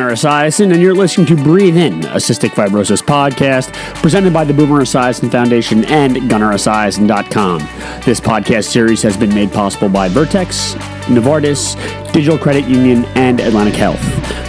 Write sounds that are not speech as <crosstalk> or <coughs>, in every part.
Gunnar Esiason, and you're listening to Breathe In, a cystic fibrosis podcast presented by the Boomer Esiason Foundation and GunnarEsiason.com. This podcast series has been made possible by Vertex, Novartis, Digital Credit Union, and Atlantic Health.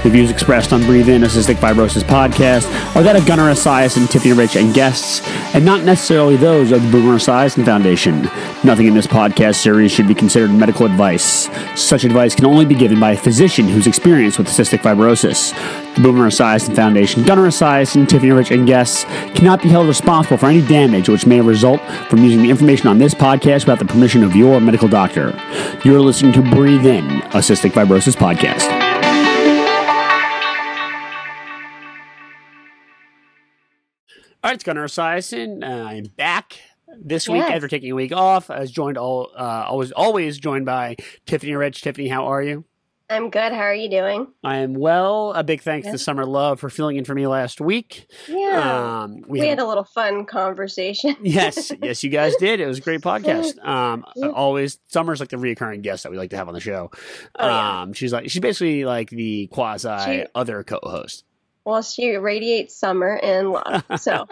The views expressed on Breathe In, a cystic fibrosis podcast are that of Gunnar Esiason, and Tiffany Rich, and guests, and not necessarily those of the Boomer Esiason Foundation. Nothing in this podcast series should be considered medical advice. Such advice can only be given by a physician who's experienced with cystic fibrosis. The Boomer Esiason Foundation, Gunnar Esiason, Tiffany Rich, and guests cannot be held responsible for any damage which may result from using the information on this podcast without the permission of your medical doctor. You're listening to Breathe In, a cystic fibrosis podcast. All right, it's Gunnar Esiason. Uh, I'm back this week Yes. after taking a week off. I was joined all uh, always always joined by Tiffany Rich. Tiffany, how are you? I'm good. How are you doing? I am well. A big thanks Yeah. to Summer Love for filling in for me last week. Yeah. Um, we, had a little fun conversation. <laughs> yes, yes, you guys did. It was a great <laughs> podcast. Um, Yeah. always Summer's like the reoccurring guest that we like to have on the show. Oh, yeah. Um, she's like she's basically like the quasi She- other co-host. well, she radiates summer and love. So,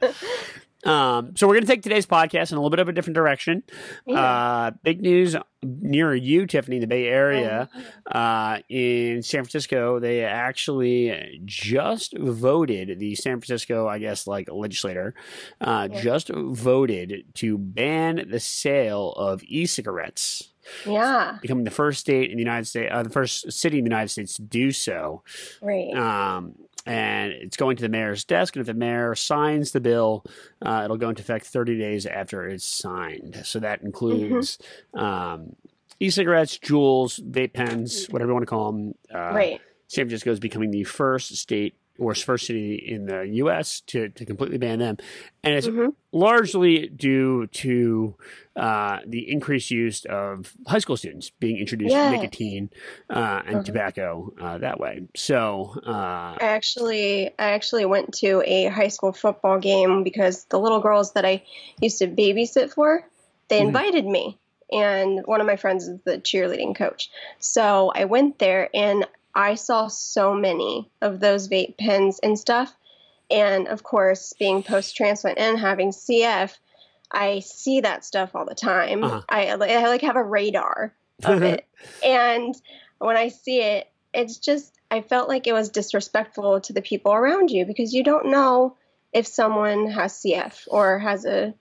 <laughs> Um, so we're going to take today's podcast in a little bit of a different direction. yeah. Uh, big news near you, Tiffany, the Bay Area, uh, in San Francisco. They actually just voted the San Francisco, I guess, like legislator, uh, Yeah. just voted to ban the sale of e-cigarettes, yeah. becoming the first state in the United States, uh, the first city in the United States to do so. Right. Um, and it's going to the mayor's desk, and if the mayor signs the bill, uh, it'll go into effect 30 days after it's signed. So that includes um, e-cigarettes, JUULs, vape pens, whatever you want to call them. Uh, right. San Francisco is becoming the first state or first city in the U.S. to, to completely ban them, and it's Mhm. largely due to uh, the increased use of high school students being introduced Yes. to nicotine uh, and Mhm. tobacco uh, that way. So, uh, I actually, I actually went to a high school football game because the little girls that I used to babysit for, they Mhm. invited me, and one of my friends is the cheerleading coach. So I went there, and I saw so many of those vape pens and stuff. And of course, being post transplant and having CF, I see that stuff all the time. Uh-huh. I, I like have a radar of <laughs> it. And when I see it, it's just, I felt like it was disrespectful to the people around you because you don't know if someone has CF or has a,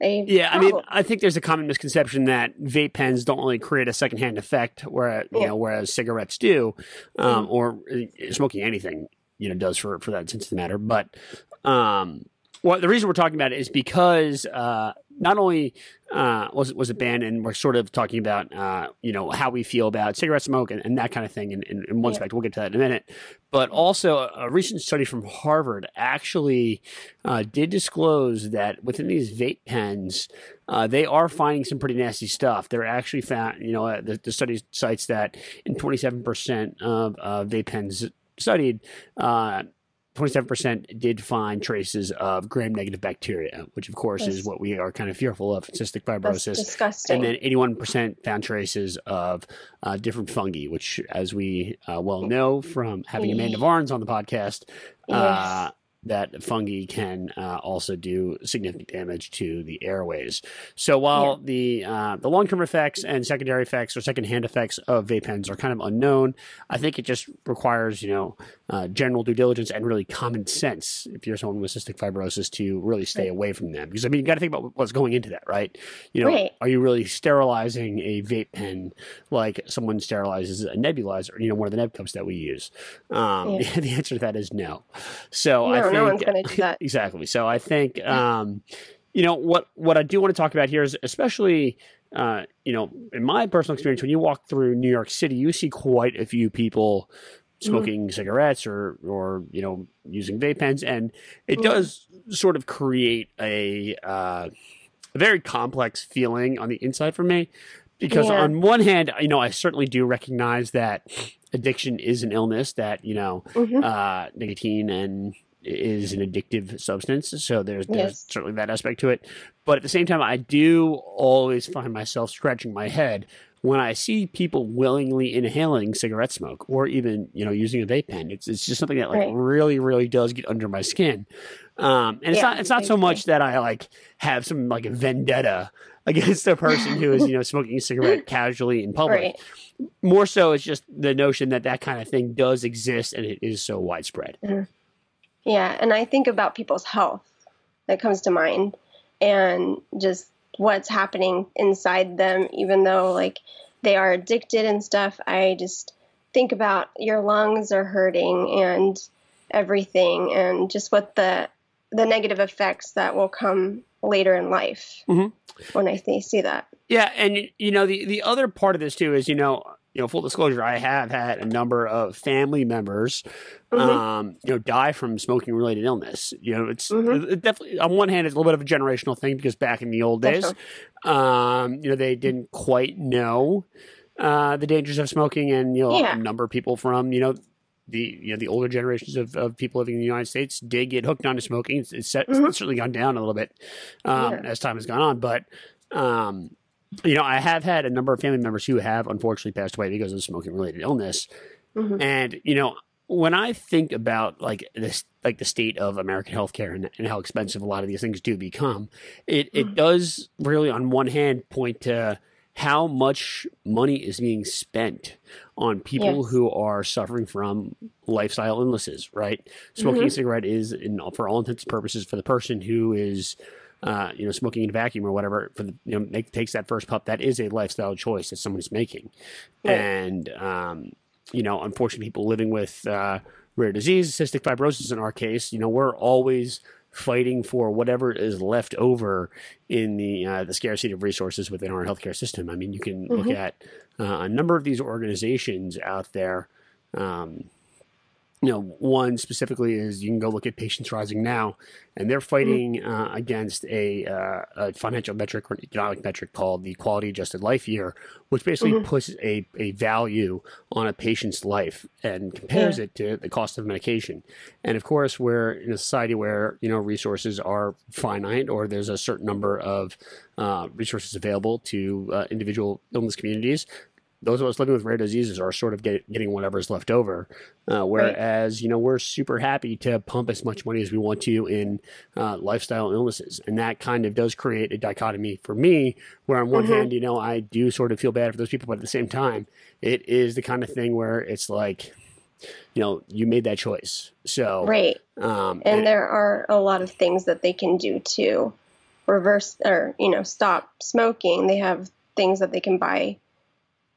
a Yeah, I mean. I think there's a common misconception that vape pens don't really create a secondhand effect, where you know, whereas cigarettes do, um, or uh, smoking anything, you know, does for for that sense of the matter. But um, well, the reason we're talking about it is because uh, not only uh, was it was it banned, and we're sort of talking about uh, you know how we feel about cigarette smoke and, and that kind of thing in, in, in one Yeah. aspect. We'll get to that in a minute. But also, a, a recent study from Harvard actually uh, did disclose that within these vape pens, uh, they are finding some pretty nasty stuff. They're actually found, you know, the, the study cites that in 27% of uh, vape pens studied, uh, 27% did find traces of gram negative bacteria, which of course is what we are kind of fearful of cystic That's fibrosis. disgusting. And then 81% found traces of uh, different fungi, which, as we uh, well know from having Amanda. Varnes on the podcast, uh, Yes. That fungi can uh, also do significant damage to the airways. So while the uh, the long term effects and secondary effects or secondhand effects of vape pens are kind of unknown, I think it just requires you know uh, general due diligence and really common sense if you're someone with cystic fibrosis to really stay Right. away from them. Because I mean, you got to think about what's going into that, right? You know, Right. are you really sterilizing a vape pen like someone sterilizes a nebulizer? You know, one of the neb cups that we use. Um, Yeah. <laughs> the answer to that is no. So I No, think no one's gonna do <laughs> that. exactly. So I think <laughs> um, you know what what I do want to talk about here is especially uh, you know in my personal experience when you walk through New York City, you see quite a few people Mm-hmm. smoking cigarettes or or you know using vape pens, and it Mhm. does sort of create a uh, a very complex feeling on the inside for me. Because Yeah. on one hand, you know, I certainly do recognize that addiction is an illness that you know Mhm. uh, nicotine and is an addictive substance. So there's, there's Yes. certainly that aspect to it. But at the same time, I do always find myself scratching my head when I see people willingly inhaling cigarette smoke or even you know using a vape pen, it's it's just something that like Right. really really does get under my skin. Um, and it's Yeah, not it's not so much that I like have some like a vendetta against a person who is you know smoking a cigarette <laughs> casually in public. Right. More so, it's just the notion that that kind of thing does exist and it is so widespread. Yeah, and I think about people's health that comes to mind and just what's happening inside them even though like they are addicted and stuff. I just think about your lungs are hurting and everything and just what the the negative effects that will come later in life Mhm. when I see that. Yeah, and you know the the other part of this too is you know you know full disclosure I have had a number of family members Mhm. um you know die from smoking related illness. You know it's Mhm. it definitely on one hand it's a little bit of a generational thing because back in the old days um you know they didn't quite know uh the dangers of smoking and you know Yeah. a number of people from you know the you know the older generations of, of people living in the United States did get hooked onto smoking. It's, it's, set, Mhm. it's certainly gone down a little bit um, Yeah. as time has gone on, but um, you know, I have had a number of family members who have unfortunately passed away because of smoking related illness. Mhm. And, you know, when I think about like this, like the state of American healthcare and, and how expensive a lot of these things do become, it, it Mhm. does really, on one hand, point to how much money is being spent on people Yes. who are suffering from lifestyle illnesses, right? Smoking a Mhm. cigarette is, in, for all intents and purposes, for the person who is uh, you know, smoking in a vacuum or whatever, for the, you know, make, takes that first puff, that is a lifestyle choice that someone's making. Right. And, um, you know, unfortunately, people living with uh, rare disease, cystic fibrosis in our case, you know, we're always fighting for whatever is left over in the uh, the scarcity of resources within our healthcare system. I mean, you can look Mhm. at uh, a number of these organizations out there. Um, you know, one specifically is you can go look at Patients Rising Now, and they're fighting uh, against a, uh, a financial metric or an economic metric called the Quality Adjusted Life Year, which basically Mhm. puts a, a value on a patient's life and compares it to the cost of medication. And of course, we're in a society where you know resources are finite, or there's a certain number of uh, resources available to uh, individual illness communities. Those of us living with rare diseases are sort of get, getting whatever's left over. Uh, whereas, you know, we're super happy to pump as much money as we want to in uh, lifestyle illnesses. And that kind of does create a dichotomy for me, where on one Mhm. hand, you know, I do sort of feel bad for those people, but at the same time, it is the kind of thing where it's like, you know, you made that choice. So, Right. um, and there are a lot of things that they can do to reverse or you know stop smoking they have things that they can buy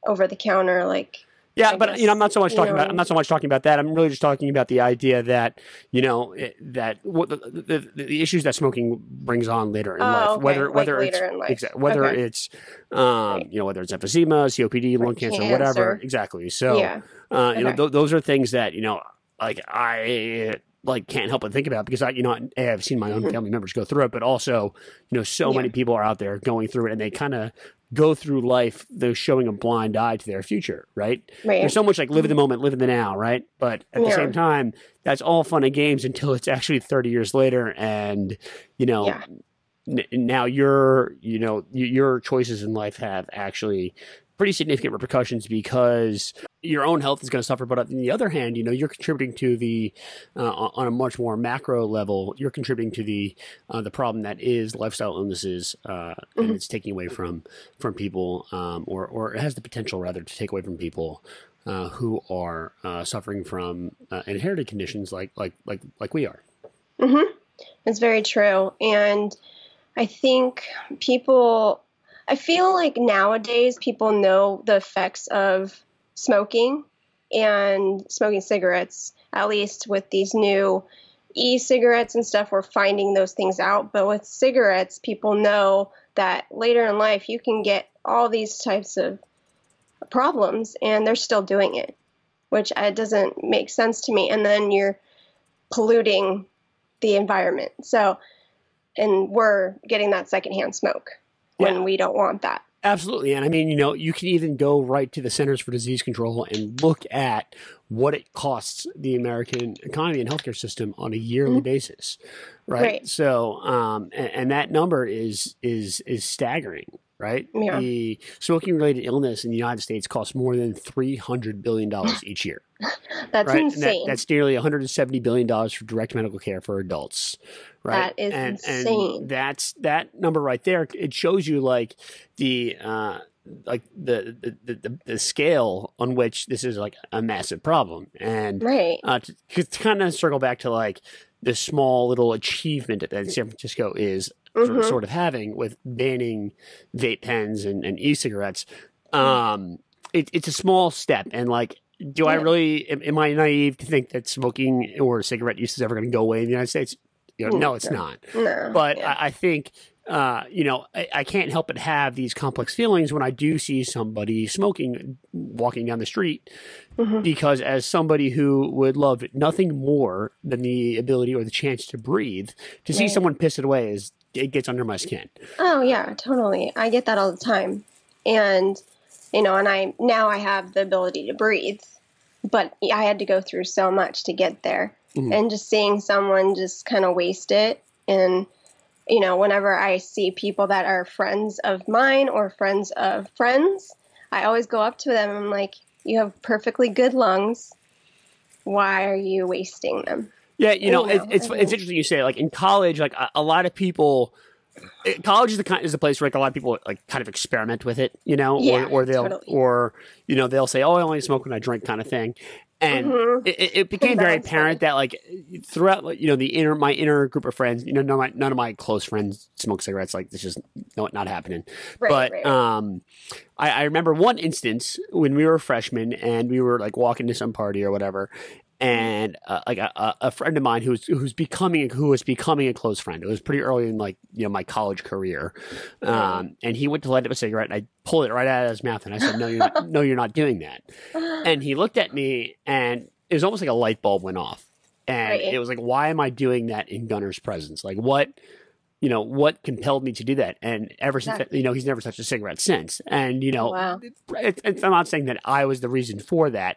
over the counter like Yeah, I but you know, I'm not so much talking you about. I'm not so much talking about that. I'm really just talking about the idea that you know it, that what the, the, the issues that smoking brings on later in Oh, life, okay, whether like whether it's exa- whether Okay. it's um, you know whether it's emphysema, COPD, lung cancer, cancer. whatever. Exactly. So yeah uh, you know th- those are things that you know like I like can't help but think about because I you know I, have seen my own Mhm. family members go through it, but also you know so Yeah. many people are out there going through it and they kind of go through life they're showing a blind eye to their future, right? right There's so much like live in the moment, live in the now, right? But at the same time, that's all fun and games until it's actually 30 years later, and you know, Yeah. n- now your you know your choices in life have actually pretty significant repercussions because your own health is going to suffer. But on the other hand, you know, you're contributing to the uh, on a much more macro level. You're contributing to the uh, the problem that is lifestyle illnesses, uh, and Mhm. it's taking away from from people, um, or or it has the potential rather to take away from people uh, who are uh, suffering from uh, inherited conditions like like like like we are. Mm-hmm. It's very true. And I think people, I feel like nowadays people know the effects of smoking and smoking cigarettes, at least with these new e cigarettes and stuff, we're finding those things out. But with cigarettes, people know that later in life you can get all these types of problems and they're still doing it, which uh, doesn't make sense to me. And then you're polluting the environment. So, and we're getting that secondhand smoke when Yeah. we don't want that. Absolutely. And I mean, you know, you can even go right to the Centers for Disease Control and look at what it costs the American economy and healthcare system on a yearly Mhm. basis. Right. Right. So, um, and, and that number is, is, is staggering. Right? Yeah. The smoking related illness in the United States costs more than $300 billion <laughs> each year. That's right? And that- insane. that's nearly $170 billion for direct medical care for adults. Right. That is and, insane. And that's that number right there. It shows you like the, uh, like the, the, the, the scale on which this is like a massive problem. And right. uh, to, to kind of circle back to like the small little achievement that San Francisco is sort, Mhm. sort of having with banning vape pens and, and e-cigarettes. Um, it, it's a small step, and like, do I really am, am I naive to think that smoking or cigarette use is ever going to go away in the United States? You know, no, it's No. not. No. But yeah. I, I think. Uh, you know, I, I can't help but have these complex feelings when I do see somebody smoking walking down the street Mhm. because as somebody who would love nothing more than the ability or the chance to breathe, to see Right. someone piss it away is it gets under my skin. Oh yeah, totally. I get that all the time. And you know, and I now I have the ability to breathe, but I had to go through so much to get there. Mhm. And just seeing someone just kind of waste it and you know, whenever I see people that are friends of mine or friends of friends, I always go up to them and I'm like, "You have perfectly good lungs. Why are you wasting them?" Yeah, you know, it, it's it's interesting you say like in college, like a, a lot of people. it- College is the kind is the place where like a lot of people like kind of experiment with it, you know, Yeah, or or they'll totally. or you know they'll say, "Oh, I only smoke when I drink," kind of thing, and Mhm. it, it- became very apparent that like throughout you know the inner my inner group of friends you know none of my, none of my close friends smoke cigarettes like this is no, not happening Right, but right. um I, I remember one instance when we were freshmen and we were like walking to some party or whatever and uh, like a, a- a friend of mine who's who's becoming who was becoming a close friend. It was pretty early in like you know my college career, um, and he went to light up a cigarette, and I pulled it right out of his mouth, and I said, "No, you're not. no, you're not doing that." <laughs> And he looked at me, and it was almost like a light bulb went off, and Right. it was like, "Why am I doing that in Gunnar's presence? Like what?" You know what compelled me to do that, and ever since Exactly. you know he's never touched a cigarette since. And you know, Wow. it, it's, I'm not saying that I was the reason for that.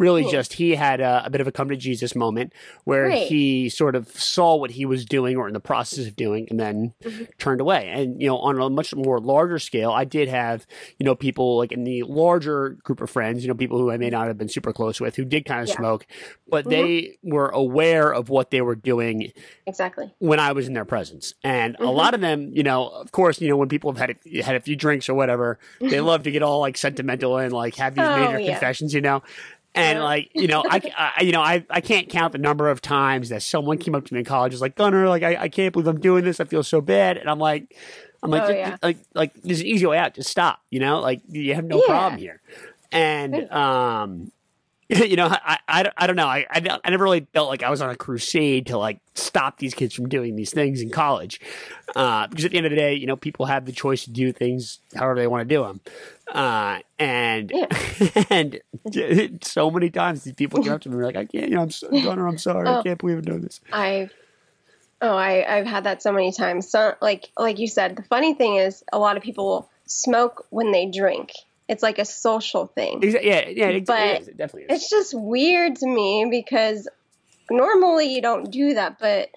Really, Cool. just he had a, a bit of a come to Jesus moment where he sort of saw what he was doing or in the process of doing, and then Mhm. turned away. And you know, on a much more larger scale, I did have you know people like in the larger group of friends, you know, people who I may not have been super close with who did kind of Yeah. smoke, but Mhm. they were aware of what they were doing Exactly. when I was in their presence. And a Mhm. lot of them, you know, of course, you know, when people have had a, had a few drinks or whatever, they love to get all like sentimental and like have these Oh, major yeah. confessions, you know. And like, you know, I, I, you know, I, I can't count the number of times that someone came up to me in college was like, Gunnar, like, I, I can't believe I'm doing this. I feel so bad. And I'm like, I'm like, Oh, yeah. like, like, there's an easy way out. Just stop, you know, like you have no Yeah. problem here. And, um, <laughs> you know, I, I, don't- I don't know. I, I, I never really felt like I was on a crusade to like stop these kids from doing these things in college. Uh, because at the end of the day, you know, people have the choice to do things however they want to do them. Uh, and, <laughs> and <laughs> so many times these people come up to me and like, I can't, you know, I'm, so, Gunnar, I'm sorry. I Oh. can't believe I'm doing this. I've oh I I've had that so many times. So like like you said, the funny thing is a lot of people smoke when they drink. It's like a social thing. Exa- Yeah, yeah, it, But it, is. it definitely is. It's just weird to me because normally you don't do that, but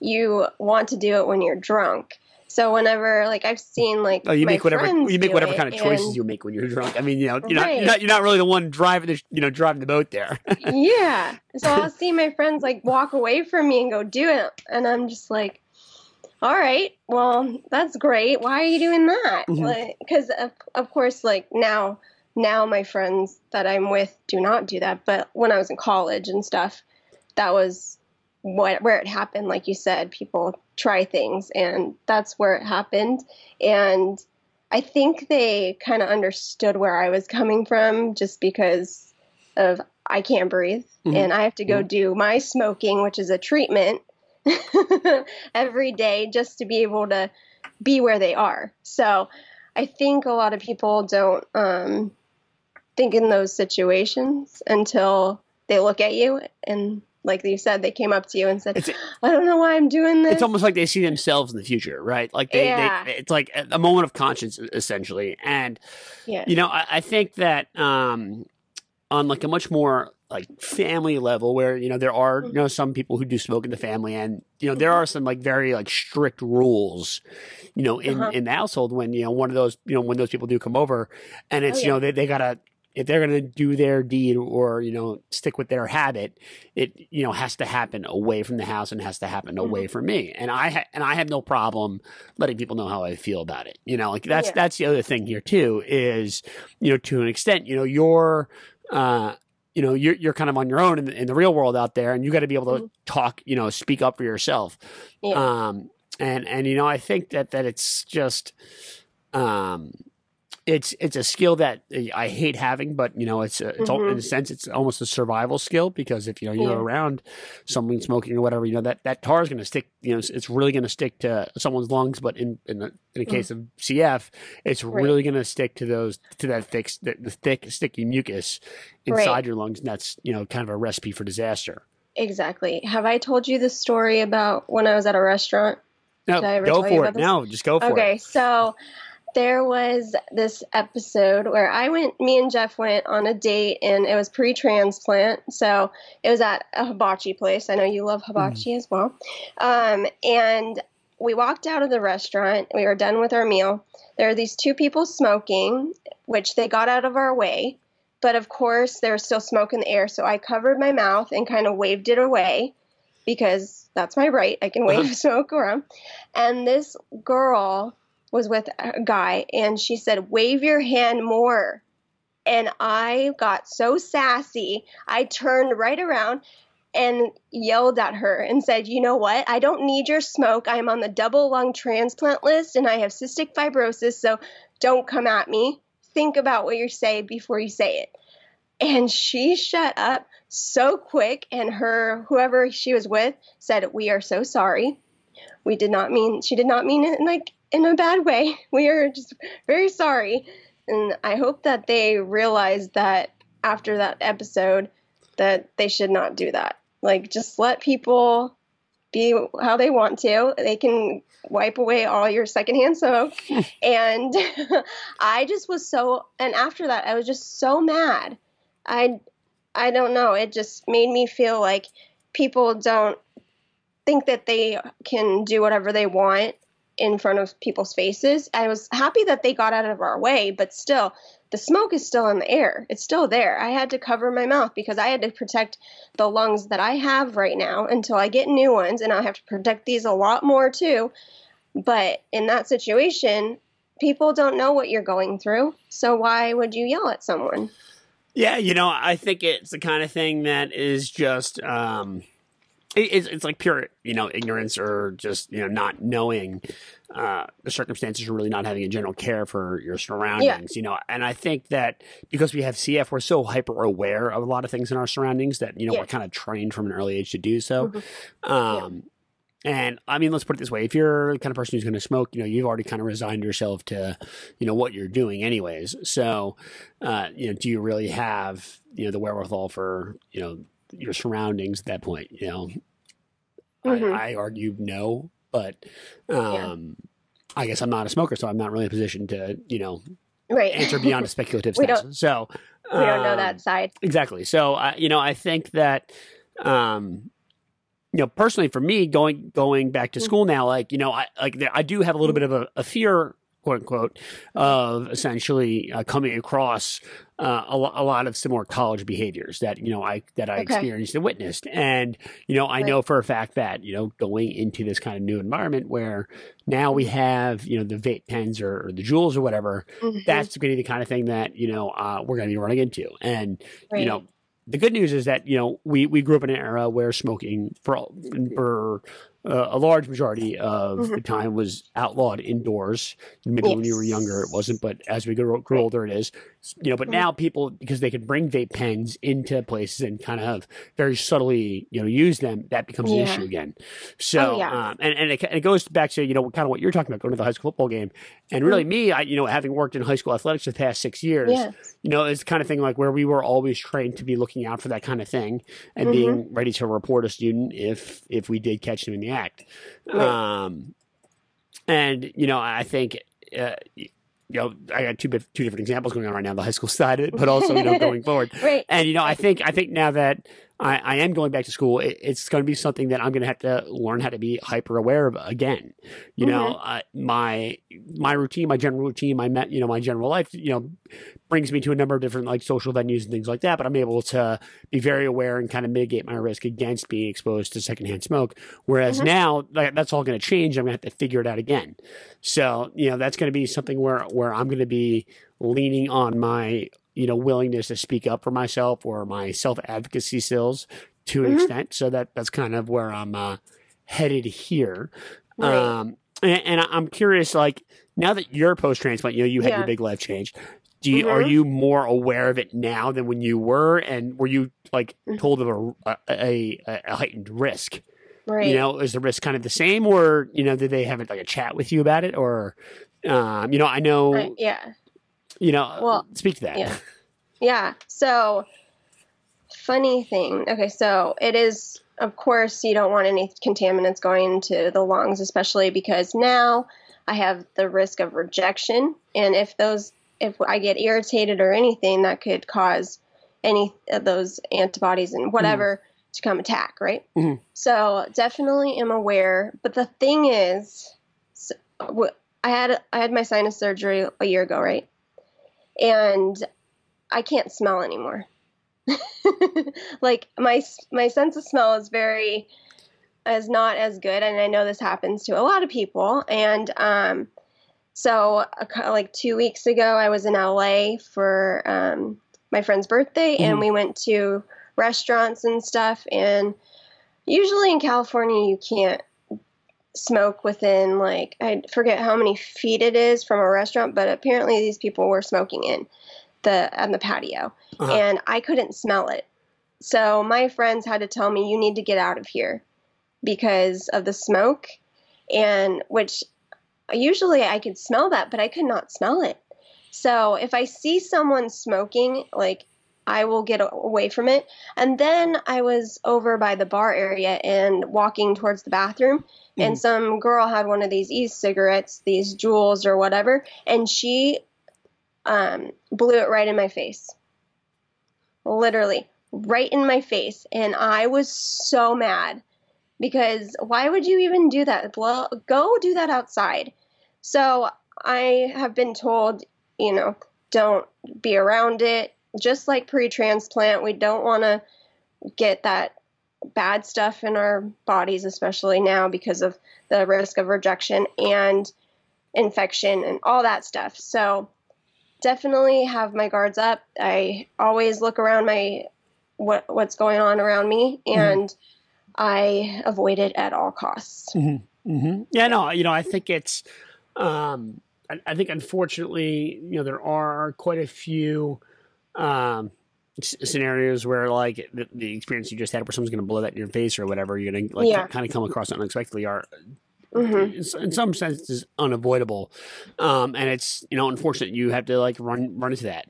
you want to do it when you're drunk. So whenever like I've seen like Oh, you make whatever you make whatever kind of choices and- you make when you're drunk. I mean, you know, you're not, you're not you're not really the one driving the you know driving the boat there. yeah. So <laughs> I'll see my friends like walk away from me and go do it. And I'm just like, all right, well, that's great. Why are you doing that? Because, of, of course, like now, now my friends that I'm with do not do that. But when I was in college and stuff, that was what, where it happened. Like you said, people try things, and that's where it happened. And I think they kind of understood where I was coming from just because of I can't breathe Mhm. and I have to go do my smoking, which is a treatment <laughs> every day just to be able to be where they are. So I think a lot of people don't um, think in those situations until they look at you and like you said, they came up to you and said, It's- "I don't know why I'm doing this." it's almost like they see themselves in the future, right? Like they, Yeah. they it's like a moment of conscience essentially. And yeah, you know, I, I think that um, on like a much more like family level where you know there are you know some people who do smoke in the family and you know there are some like very like strict rules you know in Uh-huh. in the household when you know one of those you know when those people do come over and it's Oh, you know they, they gotta if they're gonna do their deed or you know stick with their habit it you know has to happen away from the house and has to happen Mm-hmm. away from me and i ha- and i have no problem letting people know how i feel about it you know like that's Yeah. that's the other thing here too is you know to an extent you know you're uh you know you're you're kind of on your own in the, in the real world out there and you got to be able to Mhm. talk you know speak up for yourself Yeah. um and and you know i think that that it's just um it's it's a skill that I hate having, but you know it's a, it's all, in a sense it's almost a survival skill because if you know you're Mm-hmm. Yeah. around someone smoking or whatever, you know that that tar is going to stick. You know, it's, it's really going to stick to someone's lungs. But in in the, in the case of CF, it's Mm. Right. really going to stick to those to that thick the, the thick sticky mucus inside Right. your lungs, and that's you know kind of a recipe for disaster. Exactly. Have I told you the story about when I was at a restaurant? No, Did I ever go for it. this? No, just go for okay, it. Okay, so there was this episode where I went, me and Jeff went on a date, and it was pre transplant. So it was at a hibachi place. I know you love hibachi as well. Um, and we walked out of the restaurant. We were done with our meal. There are these two people smoking, which they got out of our way. But of course, there was still smoke in the air. So I covered my mouth and kind of waved it away because that's my right. I can wave smoke around. And this girl was with a guy and she said, Wave your hand more. And I got so sassy, I turned right around and yelled at her and said, You know what? I don't need your smoke. I'm on the double lung transplant list and I have cystic fibrosis, so don't come at me. Think about what you say before you say it. And she shut up so quick, and her, whoever she was with, said, We are so sorry. We did not mean, she did not mean it like in a bad way. <laughs> We are just very sorry. And I hope that they realize that after that episode that they should not do that. Like just let people be how they want to. They can wipe away all your secondhand smoke. <laughs> and <laughs> I just was so and after that I was just so mad. I I don't know, it just made me feel like people don't think that they can do whatever they want in front of people's faces. I was happy that they got out of our way, but still, the smoke is still in the air. It's still there. I had to cover my mouth because I had to protect the lungs that I have right now until I get new ones, and I have to protect these a lot more too. But in that situation, people don't know what you're going through, so why would you yell at someone? Yeah, you know, I think it's the kind of thing that is just um it's it's like pure, you know, ignorance or just, you know, not knowing uh the circumstances or really not having a general care for your surroundings, you know. And I think that because we have CF, we're so hyper aware of a lot of things in our surroundings that, you know, Yeah. we're kind of trained from an early age to do so. Mhm. Um And I mean, let's put it this way: if you're the kind of person who's going to smoke, you know, you've already kind of resigned yourself to, you know, what you're doing, anyways. So, uh, you know, do you really have, you know, the wherewithal for, you know, your surroundings at that point? You know, Mhm. I, I argue no, but um, I guess I'm not a smoker, so I'm not really in a position to, you know, Right. answer beyond a speculative <laughs> stance. So, we don't know um, that side. Exactly. So, uh, you know, I think that, um, you know, personally for me, going going back to Mm-hmm. school now, like you know, I like I do have a little bit of a, a fear, quote unquote, of essentially uh, coming across uh, a, a lot of similar college behaviors that you know I that I Okay. experienced and witnessed, and you know, I Right. know for a fact that you know going into this kind of new environment where now we have you know the vape pens or, or the JUULs or whatever, Mhm. that's going to be the kind of thing that you know uh, we're going to be running into, and you know the good news is that you know we we grew up in an era where smoking for all- for uh, a large majority of Mhm. the time was outlawed indoors. Maybe when you were younger it wasn't, but as we grew, grew older, it is. You know, but Mhm. now people because they can bring vape pens into places and kind of very subtly you know use them, that becomes an issue again. So Oh, yeah. um, and and it, and it goes back to you know kind of what you're talking about going to the high school football game, and really me, I you know having worked in high school athletics for the past six years Yeah. you know, it's the kind of thing like where we were always trained to be looking out for that kind of thing and Mhm. being ready to report a student if if we did catch them in the act. Right. Um, and you know, I think uh, you know, I got two two different examples going on right now, the high school side of it, but also you know <laughs> going forward. right. And you know, I think I think now that I, I am going back to school, it, it's going to be something that I'm going to have to learn how to be hyper aware of again. You know, Mm-hmm. uh, my my routine, my general routine, my met, you know, my general life, you know, brings me to a number of different like social venues and things like that. But I'm able to be very aware and kind of mitigate my risk against being exposed to secondhand smoke. Whereas Mhm. now, like, that's all going to change. I'm going to have to figure it out again. So you know, that's going to be something where where I'm going to be leaning on my you know willingness to speak up for myself or my self advocacy skills to an Mhm. extent. So that that's kind of where I'm uh, headed here. Right. Um, and, and I'm curious, like now that you're post transplant, you know, you had Yeah. your big life change. Do you, are Mhm. you more aware of it now than when you were? And were you like Mhm. told of a, a, a, a heightened risk? right. You know, is the risk kind of the same, or you know, did they have like a chat with you about it, or um, you know, I know, I- yeah. You know, Well, speak to that. yeah. Yeah. So, funny thing. Okay, so it is, of course, you don't want any contaminants going into the lungs, especially because now I have the risk of rejection. And if those, if I get irritated or anything, that could cause any of those antibodies and whatever to come attack, right? Mhm. So, definitely am aware. But the thing is, so, I had I had my sinus surgery a year ago, right? And I can't smell anymore. <laughs> like my my sense of smell is very is not as good, and I know this happens to a lot of people. And um, so, like two weeks ago, I was in LA for um, my friend's birthday, Mhm. and we went to restaurants and stuff. And usually in California, you can't smoke within like I forget how many feet it is from a restaurant, but apparently these people were smoking in the on the patio, Uh-huh. and I couldn't smell it. So my friends had to tell me you need to get out of here because of the smoke, and which usually I could smell that, but I could not smell it. So if I see someone smoking, like I will get away from it. And then I was over by the bar area and walking towards the bathroom, and some girl had one of these e-cigarettes, these JUULs or whatever, and she um, blew it right in my face. Literally, right in my face. And I was so mad because why would you even do that? Well, go do that outside. So I have been told, you know, don't be around it. Just like pre transplant, we don't want to get that bad stuff in our bodies, especially now because of the risk of rejection and infection and all that stuff. So definitely have my guards up. I always look around my what what's going on around me and I avoid it at all costs. hmm Yeah, no, you know, I think it's, um, I, I think unfortunately, you know, there are quite a few um, scenarios where like the, the experience you just had where someone's going to blow that in your face or whatever, you're going to like Yeah. kind of come across unexpectedly are hmm in, some senses unavoidable. Um, and it's, you know, unfortunate you have to like run, run into that.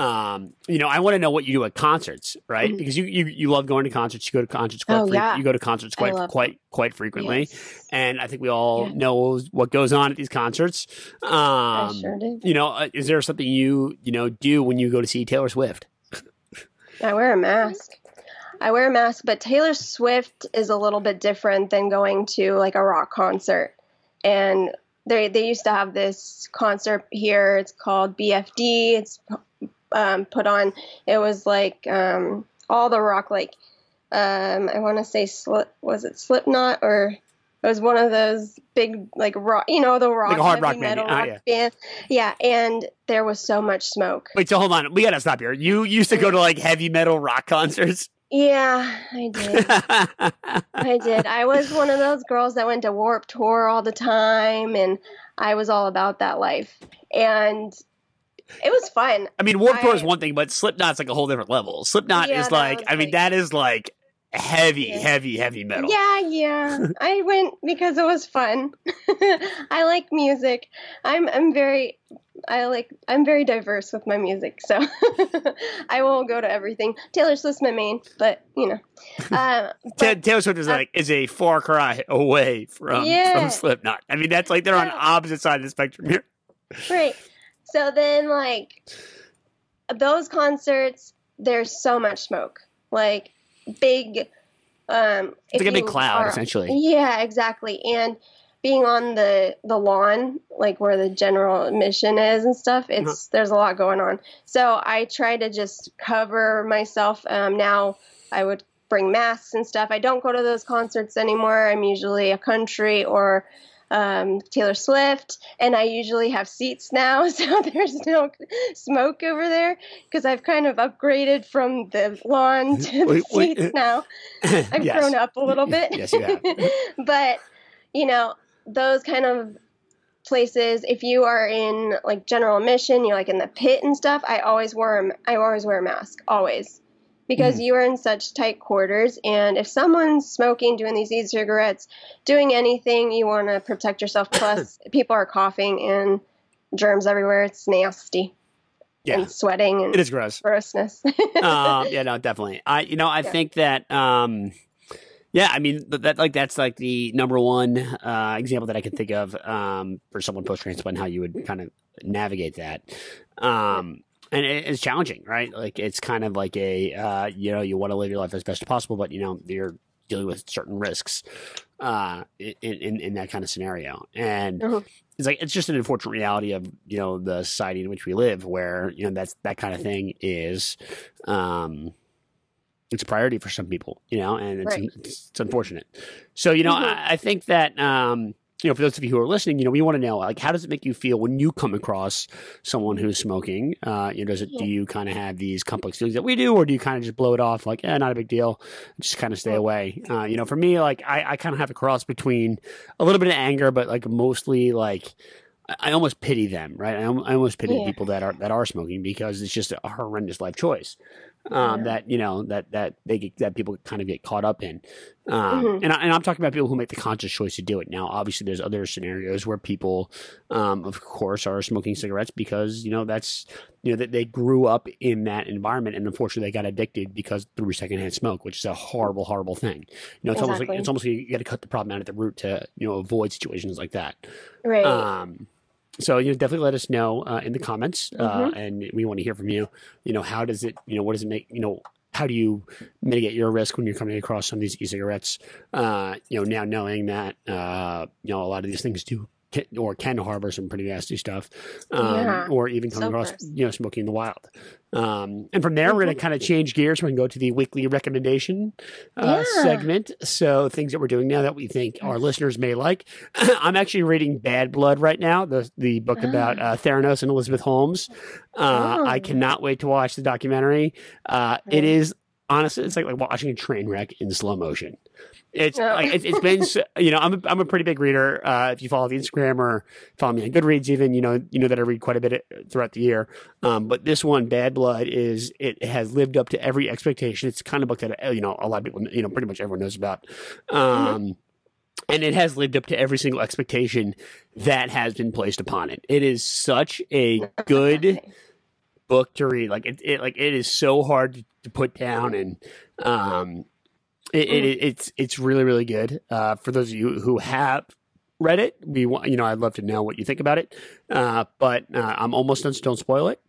Um, you know, I want to know what you do at concerts, right? Mhm. Because you, you, you love going to concerts. You go to concerts quite, Oh, fre- yeah. you go to concerts quite, quite, quite frequently Yes. and I think we all Yeah. know what goes on at these concerts. Um, I sure do. You know, uh, is there something you you know do when you go to see Taylor Swift? I wear a mask. I wear a mask, but Taylor Swift is a little bit different than going to like a rock concert. And they they used to have this concert here. It's called BFD. It's um, put on. It was like um, all the rock, like um, I want to say slip. Was it Slipknot or? It was one of those big, like rock, you know, the rock, Like hard heavy rock metal ah, rock yeah. band. Yeah, and there was so much smoke. Wait, so hold on, we gotta stop here. You used to go to like heavy metal rock concerts. Yeah, I <laughs> did. I did. I was one of those girls that went to Warp Tour all the time, and I was all about that life. And it was fun. I mean, Warped Tour is one thing, but Slipknot's like a whole different level. Slipknot Yeah, is like, I mean, like- that is like heavy, Yeah. heavy, heavy metal. Yeah, yeah. <laughs> I went because it was fun. <laughs> I like music. I'm I'm very I like I'm very diverse with my music, so <laughs> I won't go to everything. Taylor Swift's my main, but you know. <laughs> Uh, but Taylor Swift is uh, like is a far cry away from Yeah. from Slipknot. I mean, that's like they're on opposite side of the spectrum here. <laughs> Right. so then like those concerts, there's so much smoke, like big. Um, It's like a big cloud, are- essentially. Yeah, exactly. And being on the the lawn, like where the general admission is and stuff, it's Uh-huh. there's a lot going on. So I try to just cover myself. Um, now I would bring masks and stuff. I don't go to those concerts anymore. I'm usually a country or um, Taylor Swift, and I usually have seats now, <laughs> so there's no smoke over there because I've kind of upgraded from the lawn to the Wait, wait, seats now. <coughs> I've Yes. grown up a little bit. Yes, you have. <laughs> but you know, those kind of places, if you are in like general admission, you're like in the pit and stuff. I always wear i always wear a mask, always, because Mm-hmm. you are in such tight quarters. And if someone's smoking, doing these e-cigarettes, doing anything, you want to protect yourself. <coughs> Plus, people are coughing and germs everywhere. It's nasty Yeah, and sweating and it is gross. grossness. <laughs> um, yeah, no, definitely. I, you know, I Yeah. think that, um, yeah, I mean, that, that like that's like the number one uh, example that I can think of um, for someone post transplant, how you would kind of navigate that. Um, and it, it's challenging, right? Like it's kind of like a, uh, you know, you want to live your life as best as possible, but you know, you're dealing with certain risks uh, in, in in that kind of scenario, and Mhm. it's like it's just an unfortunate reality of you know the society in which we live, where you know that's that kind of thing is, um, it's a priority for some people, you know, and it's Right. it's, it's unfortunate. So you know, Mhm. I, I think that um, you know, for those of you who are listening, you know, we want to know like how does it make you feel when you come across someone who's smoking? Uh, you know, does it do you kind of have these complex feelings that we do, or do you kind of just blow it off like, eh, not a big deal, just kind of stay Yeah. away? Uh, you know, for me, like I, I kind of have a cross between a little bit of anger, but like mostly like. I almost pity them, right? I, I almost pity Yeah. people that are that are smoking because it's just a horrendous life choice um, Yeah. that you know that that they get, that people kind of get caught up in, um, Mhm. and, I, and I'm talking about people who make the conscious choice to do it. Now, obviously, there's other scenarios where people, um, of course, are smoking cigarettes because you know that's you know that they grew up in that environment, and unfortunately, they got addicted because through secondhand smoke, which is a horrible, horrible thing. You know, it's almost like it's almost like you got to cut the problem out at the root to you know avoid situations like that. right. Um, so you know, definitely let us know uh, in the comments, uh, Mm-hmm. and we want to hear from you. You know, how does it? You know, what does it make? You know, how do you mitigate your risk when you're coming across some of these e-cigarettes? Uh, you know, now knowing that uh, you know a lot of these things do can, or can harbor some pretty nasty stuff, um, Yeah. or even coming So across gross. you know smoking in the wild. Um, and from there, we're going to kind of change gears. We can go to the weekly recommendation uh, Yeah. segment. So things that we're doing now that we think our listeners may like. <clears throat> I'm actually reading Bad Blood right now, the the book about uh, Theranos and Elizabeth Holmes. Uh, I Oh. cannot wait to watch the documentary. Uh, Right. is honestly, it's like, like watching a train wreck in slow motion. It's Oh. like it's, it's been so- you know I'm a, I'm a pretty big reader. Uh, if you follow the Instagram or follow me on Goodreads, even you know you know that I read quite a bit throughout the year. Um, but this one, Bad Blood, is it has lived up to every expectation. It's the kind of book that uh, you know a lot of people you know pretty much everyone knows about. Um, and it has lived up to every single expectation that has been placed upon it. It is such a good book to read. Like it, it like it is so hard to, to put down, and um, it, it, it's it's really really good. Uh, for those of you who have read it, we want you know I'd love to know what you think about it. Uh, but uh, I'm almost done, so don't spoil it.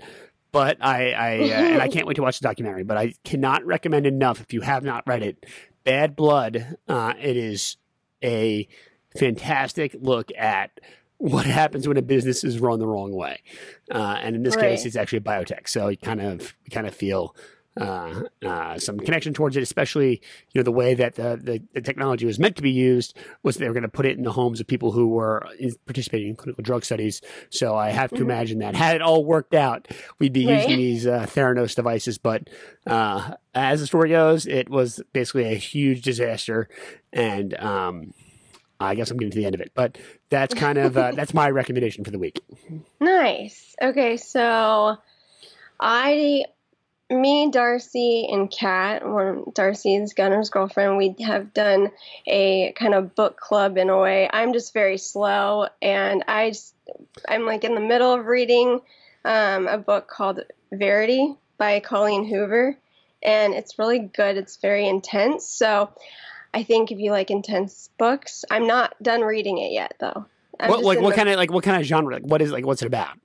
But I, I uh, and I can't wait to watch the documentary. But I cannot recommend enough if you have not read it. Bad Blood. Uh, it is a fantastic look at what happens when a business is run the wrong way. Uh, and in this case, it's actually a biotech. So you kind of you kind of feel uh, uh, some connection towards it, especially you know the way that the, the, the technology was meant to be used was they were going to put it in the homes of people who were participating in clinical drug studies. So I have to Mhm. imagine that had it all worked out, we'd be Right. using these uh, Theranos devices. But uh, as the story goes, it was basically a huge disaster, and um, I guess I'm getting to the end of it. But that's kind of uh, that's my <laughs> recommendation for the week. Nice. Okay, so I, me, Darcy, and Kat, one Darcy's Gunnar's girlfriend, we have done a kind of book club in a way. I'm just very slow, and I just, I'm like in the middle of reading um, a book called Verity by Colleen Hoover, and it's really good. It's very intense. So I think if you like intense books, I'm not done reading it yet, though. I'm What like what the- kind of like what kind of genre? Like what is like what's it about?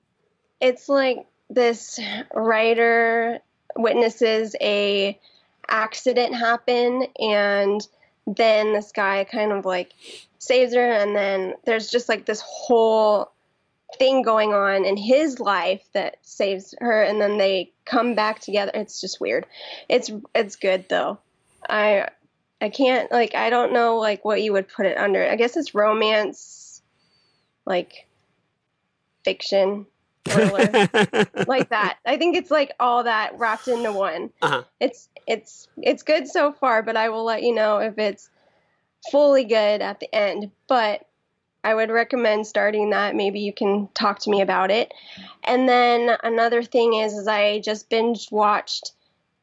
it's like this writer witnesses a accident happen and then this guy kind of like saves her and then there's just like this whole thing going on in his life that saves her and then they come back together. It's just weird. It's it's good though. I i can't like i don't know like what you would put it under. I guess it's romance like fiction thriller <laughs> like that. I think it's like all that wrapped into one. Uh-huh. it's it's it's good so far but i will let you know if it's fully good at the end. But i would recommend starting that. Maybe you can talk to me about it. And then another thing is is i just binge watched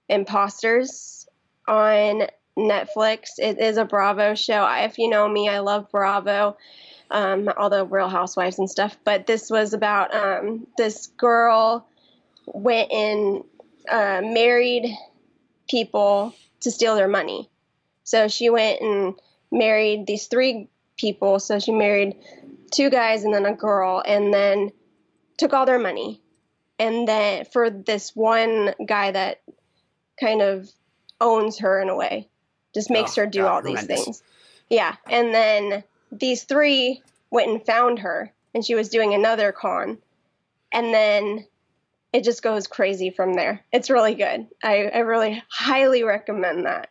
imposters on netflix. It is a bravo show. I, if you know me i love bravo um, all the real housewives and stuff but this was about um, this girl went and uh, married people to steal their money. So she went and married these three people. So she married two guys and then a girl, and then took all their money. And then for this one guy that kind of owns her in a way, just makes Oh, her do God, all these horrendous. things. Yeah. And then these three went and found her, and she was doing another con. And then it just goes crazy from there. It's really good. I, I really highly recommend that.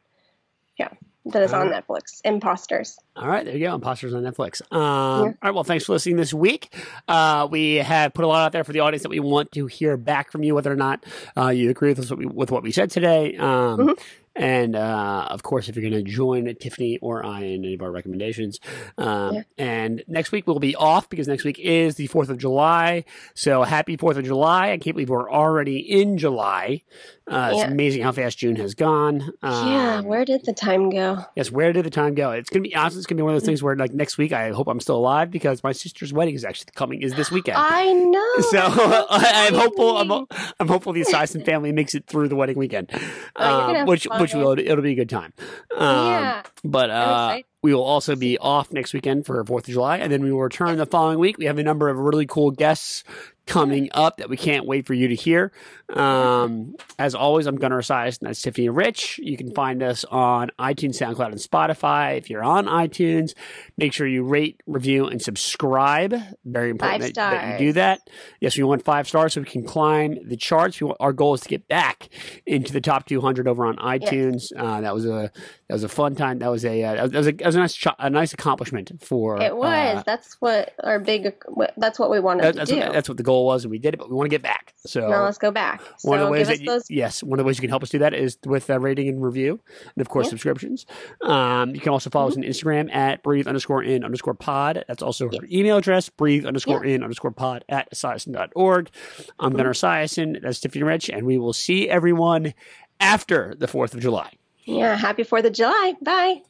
Yeah, that is on Netflix. Imposters. All right, there you go. Imposters on Netflix. Um, Yeah. All right, well, thanks for listening this week. Uh, we have put a lot out there for the audience that we want to hear back from you, whether or not uh, you agree with us what we, with what we said today. Um, Mhm. And uh, of course, if you're going to join Tiffany or I in any of our recommendations. Um, Yeah. And next week we'll be off because next week is the 4th of July. So happy 4th of July. I can't believe we're already in July. Uh, It's amazing how fast June has gone. yeah, Um, where did the time go? Yes, where did the time go? It's gonna be honestly, it's gonna be one of those things where like next week I hope I'm still alive because my sister's wedding is actually coming is this weekend. I know. <laughs> so <laughs> I'm hopeful. I'm. I'm hopeful the Esiason family makes it through the wedding weekend, Oh, um, which fun. Which will it'll be a good time. Um, yeah. but uh, we will also be off next weekend for Fourth of July, and then we will return the following week. We have a number of really cool guests coming up that we can't wait for you to hear. Um, as always, I'm Gunnar Esiason. That's Tiffany Rich. You can find us on iTunes, SoundCloud, and Spotify. If you're on iTunes, make sure you rate, review, and subscribe. Very important that, that you do that. Yes, we want five stars so we can climb the charts. We want, our goal is to get back into the top 200 over on iTunes. Uh, that was a that was a fun time. That was a uh, that was a, that was a nice cho- a nice accomplishment for It was. uh, that's what our big. That's what we wanted that- to that's do. what, that's what the goal was, and we did it. But we want to get back. So now let's go back. one of the ways that you, those. yes, one of the ways you can help us do that is with uh, rating and review, and of course Yeah. subscriptions. Um, you can also follow us on Instagram at breathe underscore in underscore pod. That's also her email address, breathe underscore in underscore pod at esiason.org. I'm Gunnar Esiason. That's Tiffany Rich, and we will see everyone after the Fourth of July. Yeah. Happy Fourth of July. Bye.